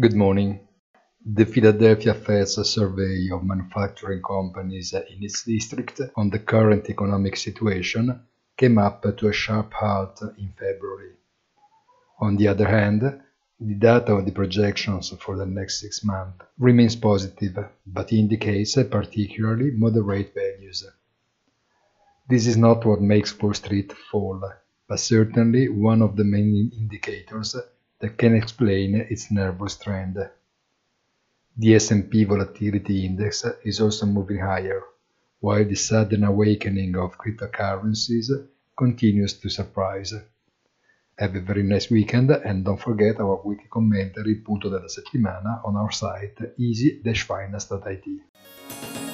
Good morning. The Philadelphia Fed's survey of manufacturing companies in its district on the current economic situation came up to a sharp halt in February. On the other hand, the data on the projections for the next six months remains positive, but indicates particularly moderate values. This is not what makes Wall Street fall, but certainly one of the main indicators that can explain its nervous trend. The S&P Volatility Index is also moving higher, while the sudden awakening of cryptocurrencies continues to surprise. Have a very nice weekend and don't forget our weekly commentary punto della settimana on our site easy-finance.it.